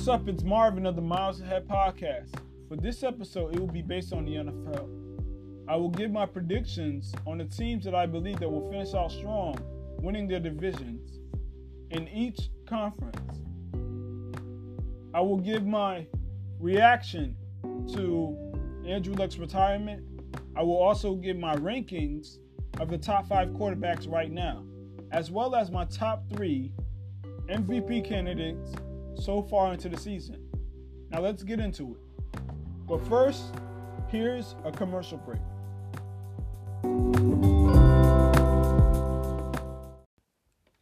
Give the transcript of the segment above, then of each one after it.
What's up? It's Marvin of the Miles Ahead podcast. For this episode, it will be based on the NFL. I will give my predictions on the teams that I believe that will finish out strong, winning their divisions in each conference. I will give my reaction to Andrew Luck's retirement. I will also give my rankings of the top five quarterbacks right now, as well as my top three MVP candidates so far into the season. Now let's get into it. But first, here's a commercial break.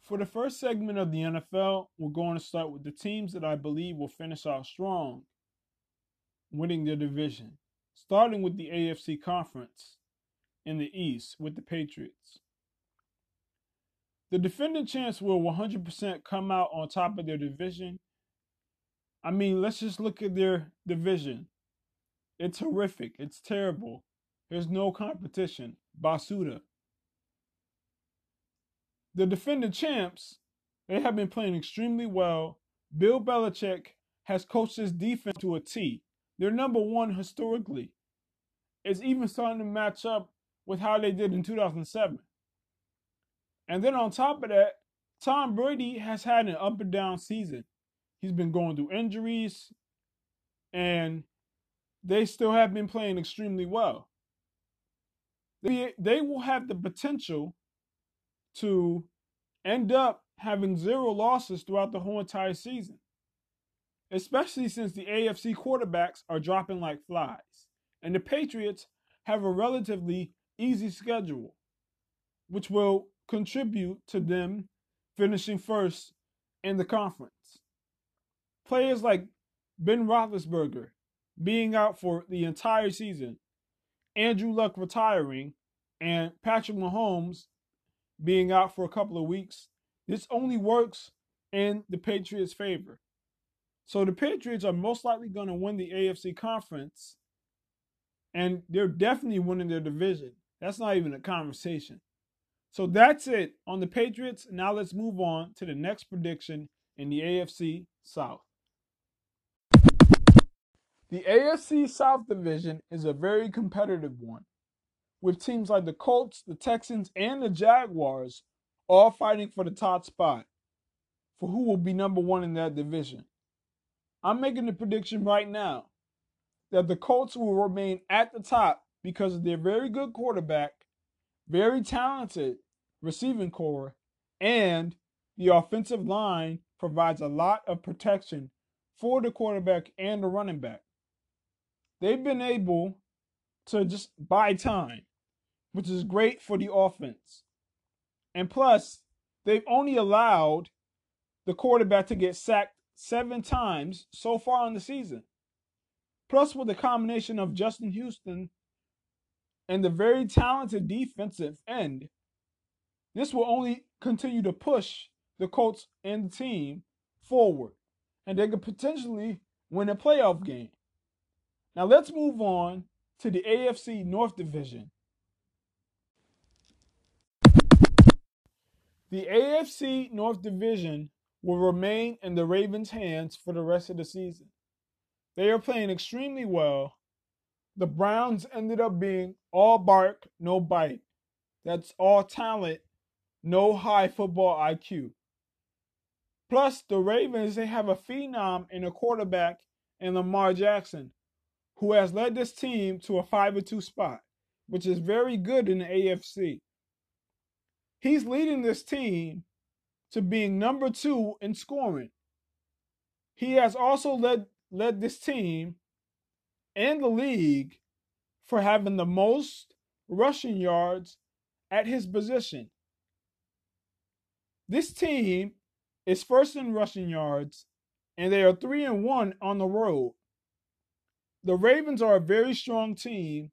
For the first segment of the NFL, we're going to start with the teams that I believe will finish out strong, winning their division, starting with the AFC Conference in the East with the Patriots. The defending champs will 100% come out on top of their division. I mean, let's just look at their division. It's horrific. It's terrible. There's no competition. Basuda. The defending champs, they have been playing extremely well. Bill Belichick has coached his defense to a T. They're number one historically. It's even starting to match up with how they did in 2007. And then on top of that, Tom Brady has had an up and down season. He's been going through injuries, and they still have been playing extremely well. They, they will have the potential to end up having zero losses throughout the whole entire season, especially since the AFC quarterbacks are dropping like flies. And the Patriots have a relatively easy schedule, which will contribute to them finishing first in the conference. Players like Ben Roethlisberger being out for the entire season, Andrew Luck retiring, and Patrick Mahomes being out for a couple of weeks, this only works in the Patriots' favor. So the Patriots are most likely going to win the AFC conference, and they're definitely winning their division. That's not even a conversation. So that's it on the Patriots. Now let's move on to the next prediction in the AFC South. The AFC South Division is a very competitive one with teams like the Colts, the Texans, and the Jaguars all fighting for the top spot for who will be number one in that division. I'm making the prediction right now that the Colts will remain at the top because of their very good quarterback, very talented receiving core, and the offensive line provides a lot of protection for the quarterback and the running back. They've been able to just buy time which is great for the offense. And plus, they've only allowed the quarterback to get sacked seven times so far in the season. Plus, with the combination of Justin Houston and the very talented defensive end, this will only continue to push the Colts and the team forward. And they could potentially win a playoff game. Now, let's move on to the AFC North Division. The AFC North Division will remain in the Ravens' hands for the rest of the season. They are playing extremely well. The Browns ended up being all bark, no bite. That's all talent, no high football IQ. Plus, the Ravens, they have a phenom in a quarterback in Lamar Jackson, who has led this team to a 5 2 spot, which is very good in the AFC. He's leading this team to being number two in scoring. He has also led led this team and the league for having the most rushing yards at his position. This team is first in rushing yards, and they are three and one on the road. The Ravens are a very strong team,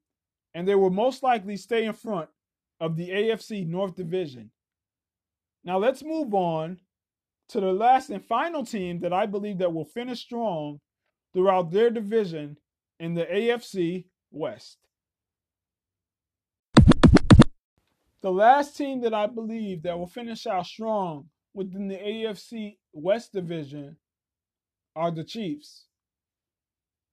and they will most likely stay in front of the AFC North Division. Now let's move on to the last and final team that I believe that will finish strong throughout their division in the AFC West. The last team that I believe that will finish out strong within the AFC West division are the Chiefs.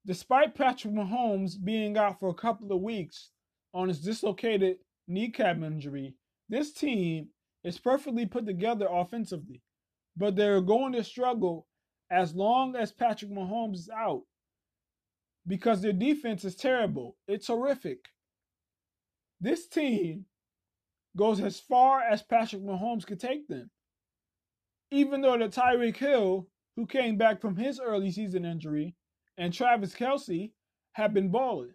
Despite Patrick Mahomes being out for a couple of weeks on his dislocated kneecap injury, this team is perfectly put together offensively, but they're going to struggle as long as Patrick Mahomes is out because their defense is terrible. It's horrific. This team goes as far as Patrick Mahomes could take them. Even though the Tyreek Hill, who came back from his early season injury, and Travis Kelce have been balling.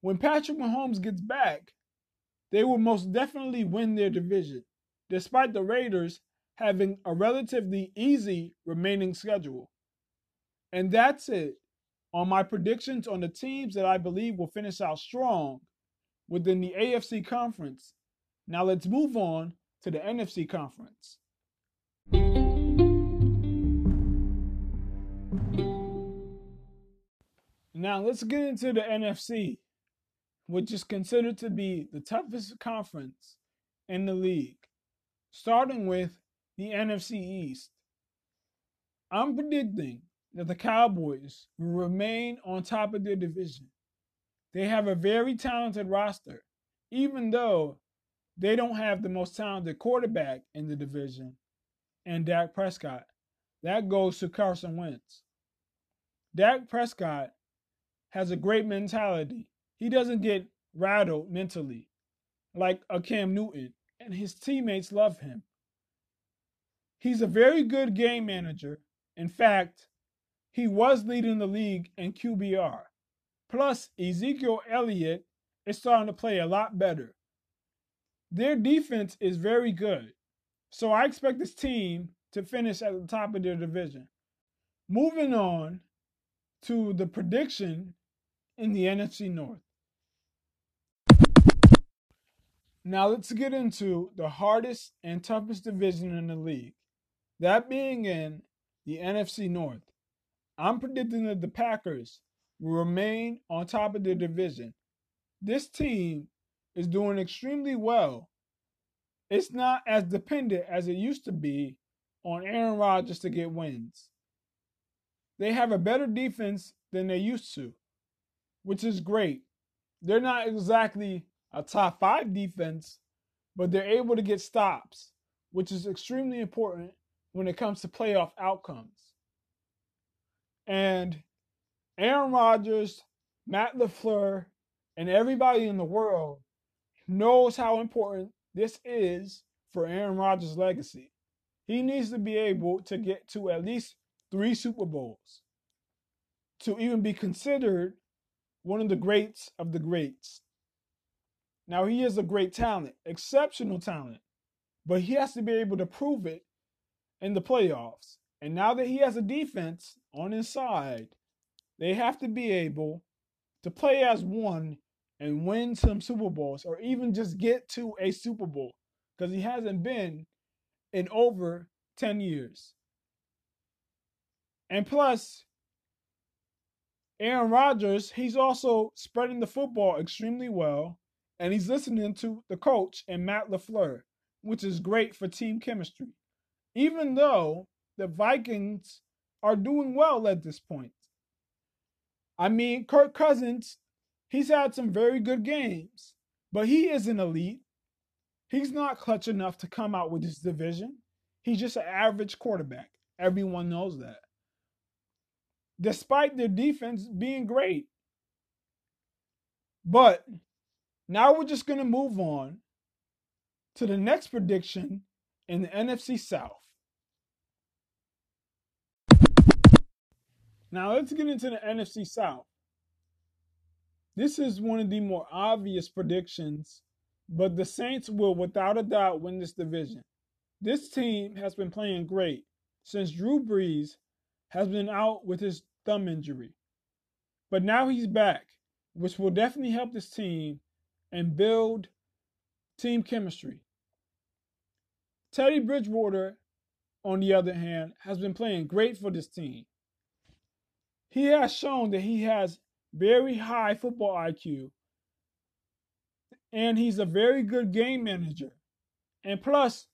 When Patrick Mahomes gets back, they will most definitely win their division, despite the Raiders having a relatively easy remaining schedule. And that's it on my predictions on the teams that I believe will finish out strong within the AFC conference. Now let's move on to the NFC conference. Now let's get into the NFC, which is considered to be the toughest conference in the league, starting with the NFC East. I'm predicting that the Cowboys will remain on top of their division. They have a very talented roster, even though they don't have the most talented quarterback in the division and Dak Prescott. That goes to Carson Wentz. Dak Prescott has a great mentality. He doesn't get rattled mentally like a Cam Newton, and his teammates love him. He's a very good game manager. In fact, he was leading the league in QBR. Plus, Ezekiel Elliott is starting to play a lot better. Their defense is very good. So I expect this team to finish at the top of their division. Moving on to the prediction in the NFC North. Now let's get into the hardest and toughest division in the league. That being in the NFC North. I'm predicting that the Packers will remain on top of their division. This team is doing extremely well. It's not as dependent as it used to be on Aaron Rodgers to get wins. They have a better defense than they used to which is great. They're not exactly a top five defense, but they're able to get stops, which is extremely important when it comes to playoff outcomes. And Aaron Rodgers, Matt LaFleur, and everybody in the world knows how important this is for Aaron Rodgers' legacy. He needs to be able to get to at least three Super Bowls to even be considered one of the greats of the greats. Now, he is a great talent, exceptional talent, but he has to be able to prove it in the playoffs. And now that he has a defense on his side, they have to be able to play as one and win some Super Bowls or even just get to a Super Bowl because he hasn't been in over 10 years. And plus, Aaron Rodgers, he's also spreading the football extremely well, and he's listening to the coach and Matt LaFleur, which is great for team chemistry. Even though the Vikings are doing well at this point. I mean, Kirk Cousins, he's had some very good games, but he isn't elite. He's not clutch enough to come out with this division. He's just an average quarterback. Everyone knows that despite their defense being great. But now we're just going to move on to the next prediction in the NFC South. Now let's get into the NFC South. This is one of the more obvious predictions, but the Saints will without a doubt win this division. This team has been playing great since Drew Brees has been out with his thumb injury. But now he's back, which will definitely help this team and build team chemistry. Teddy Bridgewater, on the other hand, has been playing great for this team. He has shown that he has very high football IQ and he's a very good game manager. And plus,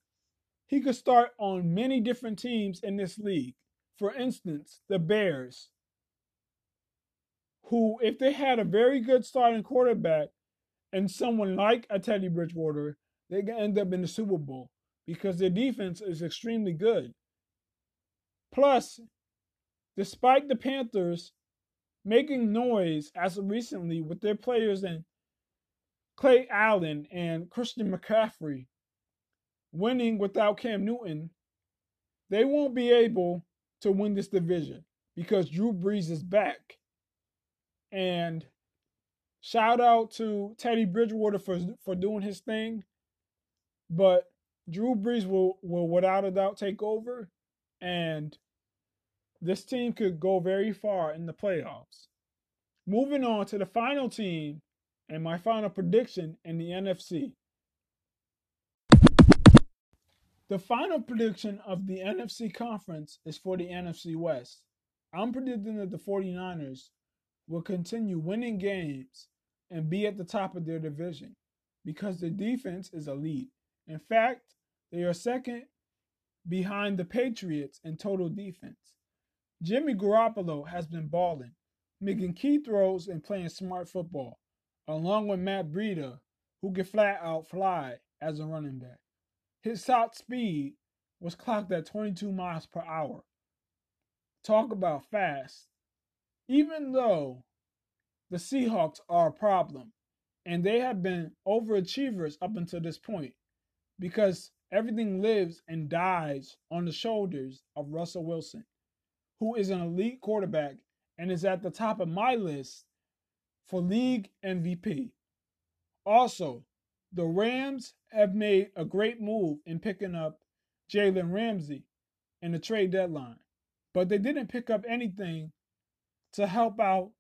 he could start on many different teams in this league. For instance, the Bears, who, if they had a very good starting quarterback and someone like a Teddy Bridgewater, they can end up in the Super Bowl because their defense is extremely good. Plus, despite the Panthers making noise as of recently with their players and Kyle Allen and Christian McCaffrey winning without Cam Newton, they won't be able to win this division because Drew Brees is back. And shout out to Teddy Bridgewater for for doing his thing, but Drew Brees will will without a doubt take over, and this team could go very far in the playoffs. Moving on to the final team and my final prediction in the NFC. The final prediction of the NFC conference is for the NFC West. I'm predicting that the 49ers will continue winning games and be at the top of their division because their defense is elite. In fact, they are second behind the Patriots in total defense. Jimmy Garoppolo has been balling, making key throws and playing smart football, along with Matt Breida, who can flat out fly as a running back. His top speed was clocked at 22 miles per hour. Talk about fast. Even though the Seahawks are a problem, and they have been overachievers up until this point, because everything lives and dies on the shoulders of Russell Wilson, who is an elite quarterback and is at the top of my list for league MVP. Also, the Rams have made a great move in picking up Jalen Ramsey in the trade deadline, but they didn't pick up anything to help out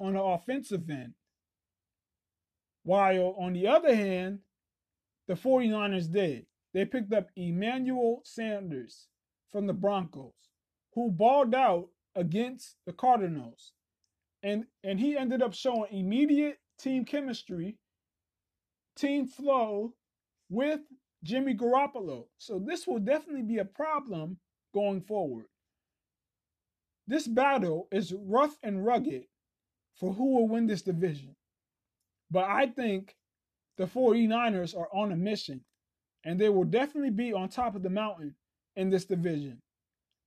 on the offensive end. While on the other hand, the 49ers did. They picked up Emmanuel Sanders from the Broncos, who balled out against the Cardinals. And, and he ended up showing immediate team chemistry team flow with Jimmy Garoppolo. So this will definitely be a problem going forward. This battle is rough and rugged for who will win this division. But I think the 49ers are on a mission and they will definitely be on top of the mountain in this division.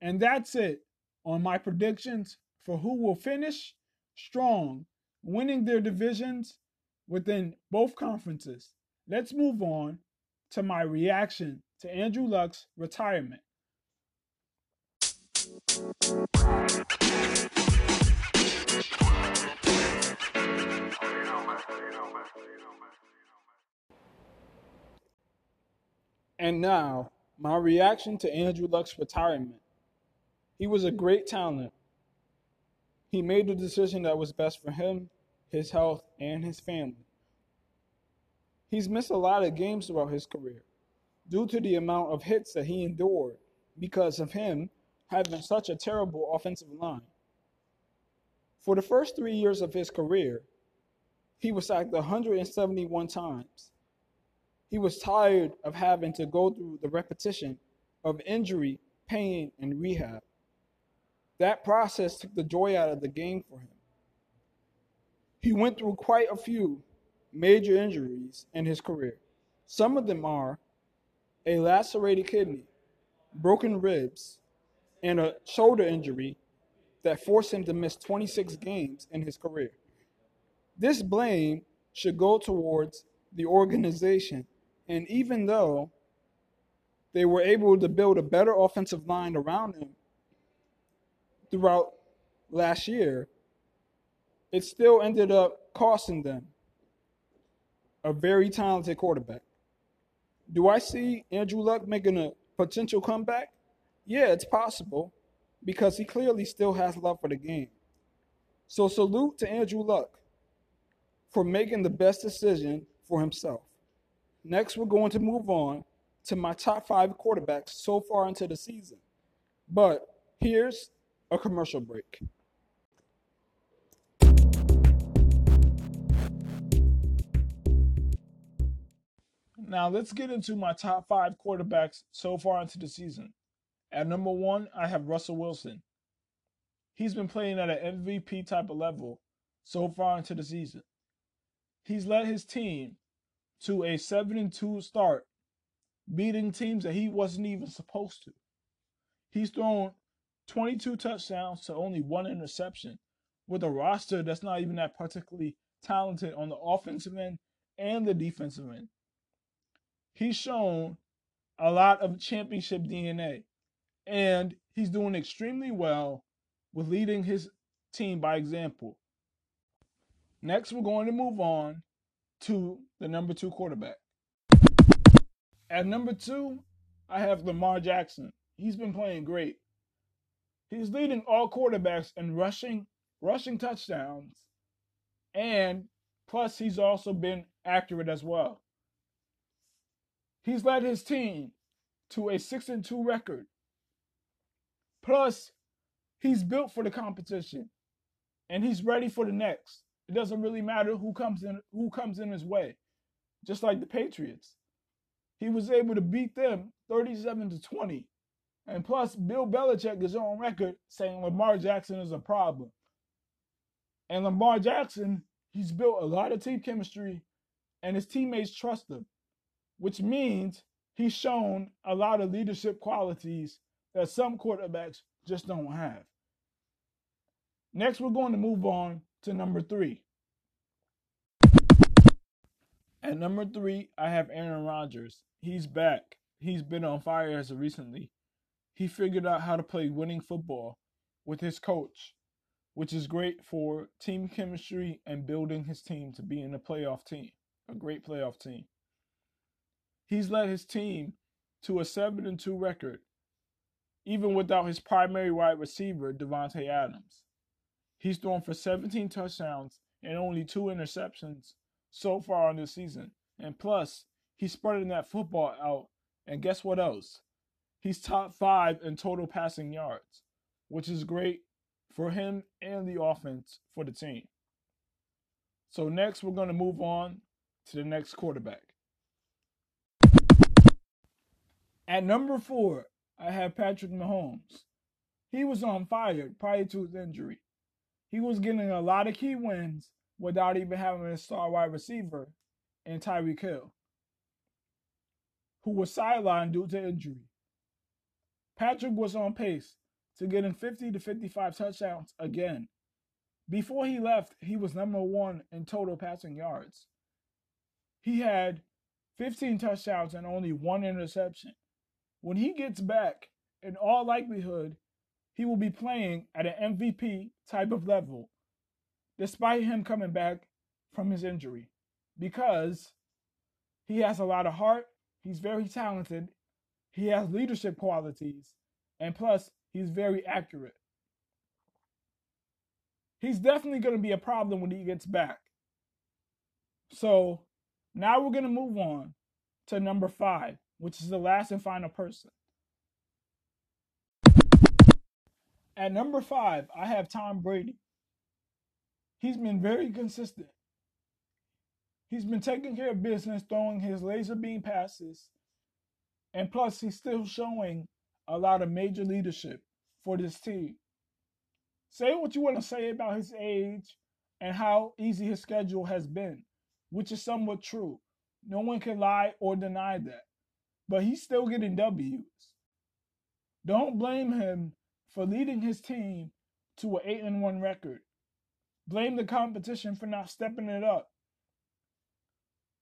And that's it on my predictions for who will finish strong, winning their divisions within both conferences. Let's move on to my reaction to Andrew Luck's retirement. And now, my reaction to Andrew Luck's retirement. He was a great talent. He made the decision that was best for him his health, and his family. He's missed a lot of games throughout his career due to the amount of hits that he endured because of him having such a terrible offensive line. For the first three years of his career, he was sacked 171 times. He was tired of having to go through the repetition of injury, pain, and rehab. That process took the joy out of the game for him. He went through quite a few major injuries in his career. Some of them are a lacerated kidney, broken ribs, and a shoulder injury that forced him to miss 26 games in his career. This blame should go towards the organization. And even though they were able to build a better offensive line around him throughout last year, it still ended up costing them a very talented quarterback. Do I see Andrew Luck making a potential comeback? Yeah, it's possible because he clearly still has love for the game. So, salute to Andrew Luck for making the best decision for himself. Next, we're going to move on to my top five quarterbacks so far into the season. But here's a commercial break. Now let's get into my top five quarterbacks so far into the season. At number one, I have Russell Wilson. he's been playing at an MVP type of level so far into the season. He's led his team to a 7 and 2 start, beating teams that he wasn't even supposed to. He's thrown 22 touchdowns to only one interception with a roster that's not even that particularly talented on the offensive end and the defensive end. He's shown a lot of championship DNA, and he's doing extremely well with leading his team by example. Next, we're going to move on to the number two quarterback. At number two, I have Lamar Jackson. He's been playing great. He's leading all quarterbacks in rushing, rushing touchdowns, and plus he's also been accurate as well. He's led his team to a 6 and 2 record. Plus, he's built for the competition and he's ready for the next. It doesn't really matter who comes in who comes in his way. Just like the Patriots. He was able to beat them 37 to 20. And plus, Bill Belichick is on record saying Lamar Jackson is a problem. And Lamar Jackson, he's built a lot of team chemistry, and his teammates trust him, which means he's shown a lot of leadership qualities that some quarterbacks just don't have. Next, we're going to move on to number three. At number three, I have Aaron Rodgers. He's back. He's been on fire as of recently. He figured out how to play winning football with his coach, which is great for team chemistry and building his team to be in a playoff team, a great playoff team. He's led his team to a 7 and 2 record, even without his primary wide receiver, Davante Adams. He's thrown for 17 touchdowns and only two interceptions so far on this season. And plus, he's spreading that football out. And guess what else? He's top five in total passing yards, which is great for him and the offense for the team. So, next, we're going to move on to the next quarterback. At number four, I have Patrick Mahomes. He was on fire prior to his injury. He was getting a lot of key wins without even having a star wide receiver in Tyreek Hill, who was sidelined due to injury. Patrick was on pace to getting 50 to 55 touchdowns again. Before he left, he was number one in total passing yards. He had 15 touchdowns and only one interception. When he gets back, in all likelihood, he will be playing at an MVP type of level, despite him coming back from his injury, because he has a lot of heart, he's very talented, he has leadership qualities, and plus, he's very accurate. He's definitely going to be a problem when he gets back. So now we're going to move on to number five, which is the last and final person. At number five, I have Tom Brady. He's been very consistent. He's been taking care of business, throwing his laser beam passes, and plus, he's still showing a lot of major leadership for this team. Say what you want to say about his age and how easy his schedule has been, which is somewhat true. No one can lie or deny that but he's still getting W's. Don't blame him for leading his team to an 8 and 1 record. Blame the competition for not stepping it up.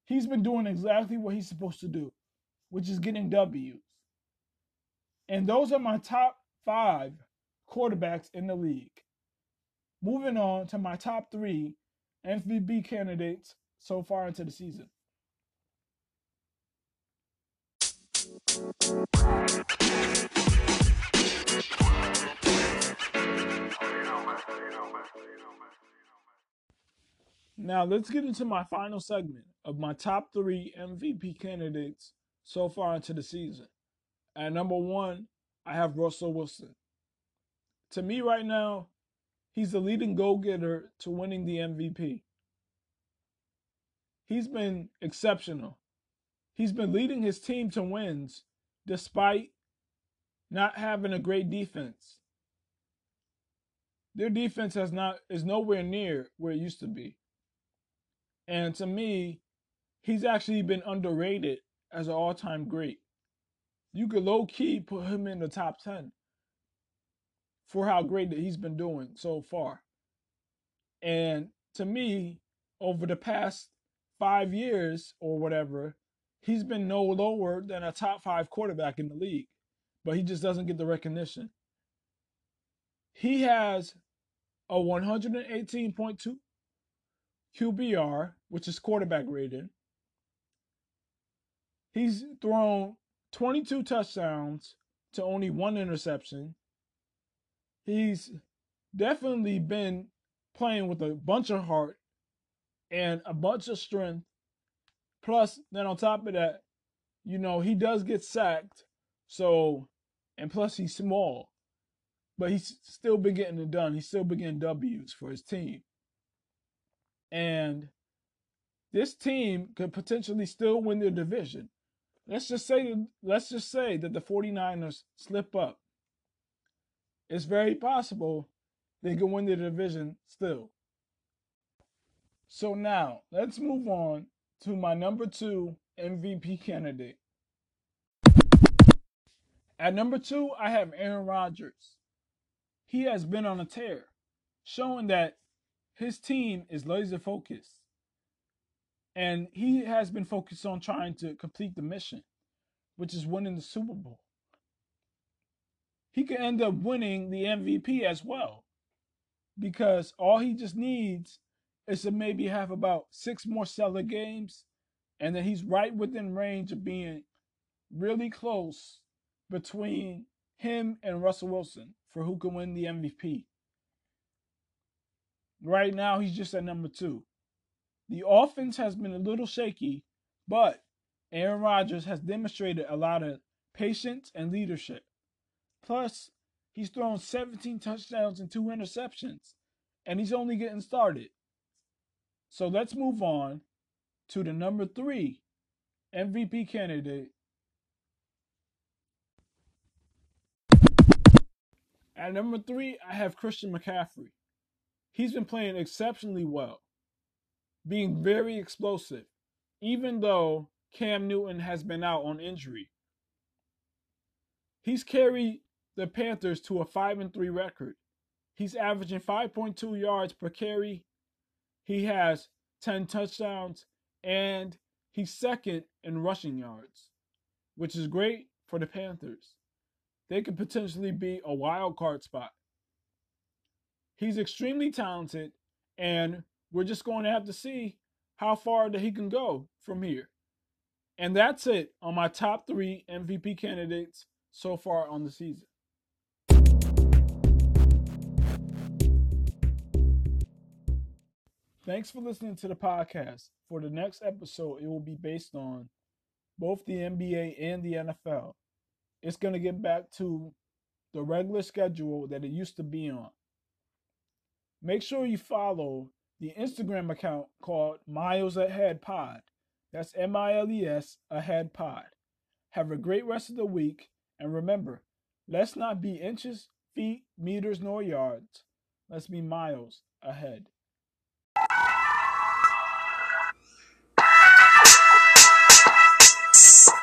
He's been doing exactly what he's supposed to do, which is getting W's. And those are my top five quarterbacks in the league. Moving on to my top three MVP candidates so far into the season. Now let's get into my final segment of my top three MVP candidates so far into the season. At number one, I have Russell Wilson. To me, right now, he's the leading go getter to winning the MVP. He's been exceptional. He's been leading his team to wins despite not having a great defense. their defense has not is nowhere near where it used to be. And to me, he's actually been underrated as an all-time great. You could low key put him in the top ten for how great that he's been doing so far. And to me, over the past five years or whatever, he's been no lower than a top five quarterback in the league, but he just doesn't get the recognition. He has a 118.2 QBR, which is quarterback rating. He's thrown 22 touchdowns to only one interception. He's definitely been playing with a bunch of heart and a bunch of strength. Plus, then on top of that, you know, he does get sacked. So, and plus he's small but he's still been getting it done. He's still been getting W's for his team. And this team could potentially still win their division. Let's just say let's just say that the 49ers slip up. It's very possible they can win the division still. So now, let's move on to my number 2 MVP candidate. At number 2, I have Aaron Rodgers he has been on a tear, showing that his team is laser focused. And he has been focused on trying to complete the mission, which is winning the Super Bowl. He could end up winning the MVP as well, because all he just needs is to maybe have about six more stellar games, and then he's right within range of being really close between him and Russell Wilson for who can win the MVP. Right now, he's just at number two. The offense has been a little shaky, but Aaron Rodgers has demonstrated a lot of patience and leadership. Plus, he's thrown 17 touchdowns and two interceptions, and he's only getting started. So let's move on to the number three MVP candidate, At number three, I have Christian McCaffrey. He's been playing exceptionally well, being very explosive, even though Cam Newton has been out on injury. He's carried the Panthers to a 5 and 3 record. He's averaging 5.2 yards per carry. He has 10 touchdowns and he's second in rushing yards, which is great for the Panthers they could potentially be a wild card spot. He's extremely talented, and we're just going to have to see how far that he can go from here. And that's it on my top three MVP candidates so far on the season. Thanks for listening to the podcast. For the next episode, it will be based on both the NBA and the NFL it's going to get back to the regular schedule that it used to be on. Make sure you follow the Instagram account called Miles Ahead Pod. That's M I L E S Ahead Pod. Have a great rest of the week. And remember, let's not be inches, feet, meters, nor yards. Let's be miles ahead. Yes!